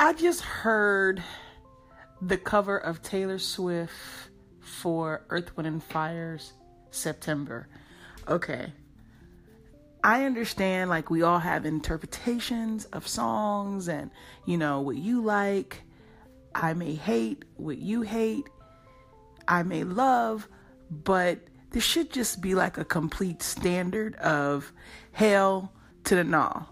I just heard the cover of Taylor Swift for Earth, Wind, and Fire's September. Okay. I understand, like, we all have interpretations of songs and, you know, what you like. I may hate what you hate. I may love, but this should just be like a complete standard of hell to the no.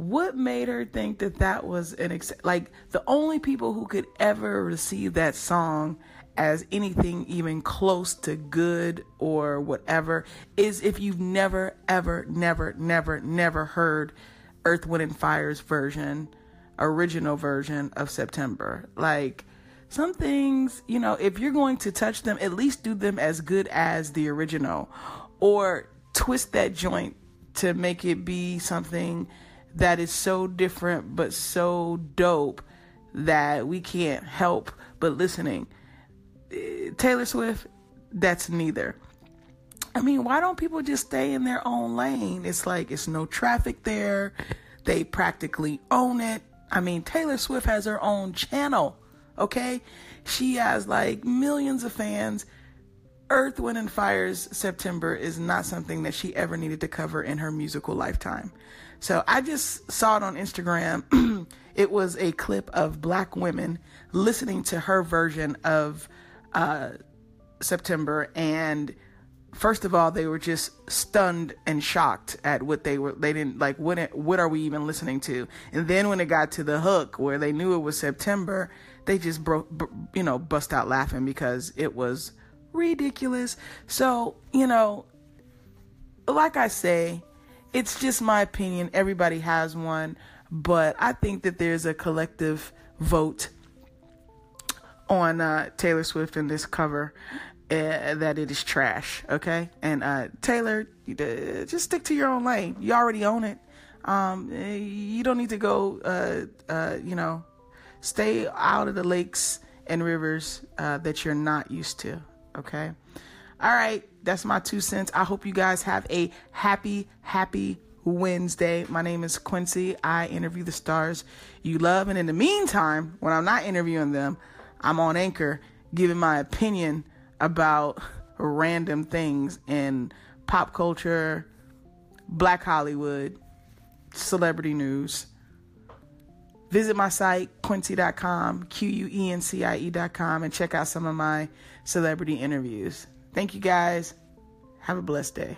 What made her think that that was an ex- like the only people who could ever receive that song as anything even close to good or whatever is if you've never ever never never never heard Earth Wind and Fire's version original version of September. Like some things, you know, if you're going to touch them, at least do them as good as the original or twist that joint to make it be something that is so different but so dope that we can't help but listening. Taylor Swift, that's neither. I mean, why don't people just stay in their own lane? It's like it's no traffic there. They practically own it. I mean, Taylor Swift has her own channel Okay? She has like millions of fans. Earth, Wind, and Fire's September is not something that she ever needed to cover in her musical lifetime. So I just saw it on Instagram. it was a clip of black women listening to her version of uh, September and first of all they were just stunned and shocked at what they were they didn't like what what are we even listening to and then when it got to the hook where they knew it was september they just broke you know bust out laughing because it was ridiculous so you know like i say it's just my opinion everybody has one but i think that there's a collective vote on uh, taylor swift in this cover uh, that it is trash. Okay, and uh, Taylor, just stick to your own lane. You already own it. Um, you don't need to go. Uh, uh, you know, stay out of the lakes and rivers uh, that you're not used to. Okay. All right, that's my two cents. I hope you guys have a happy, happy Wednesday. My name is Quencie. I interview the stars you love. And in the meantime, when I'm not interviewing them, I'm on Anchor giving my opinion about random things in pop culture, black Hollywood, celebrity news. Visit my site, quencie.com, Q U E N C I E.com, and check out some of my celebrity interviews. Thank you guys. Have a blessed day.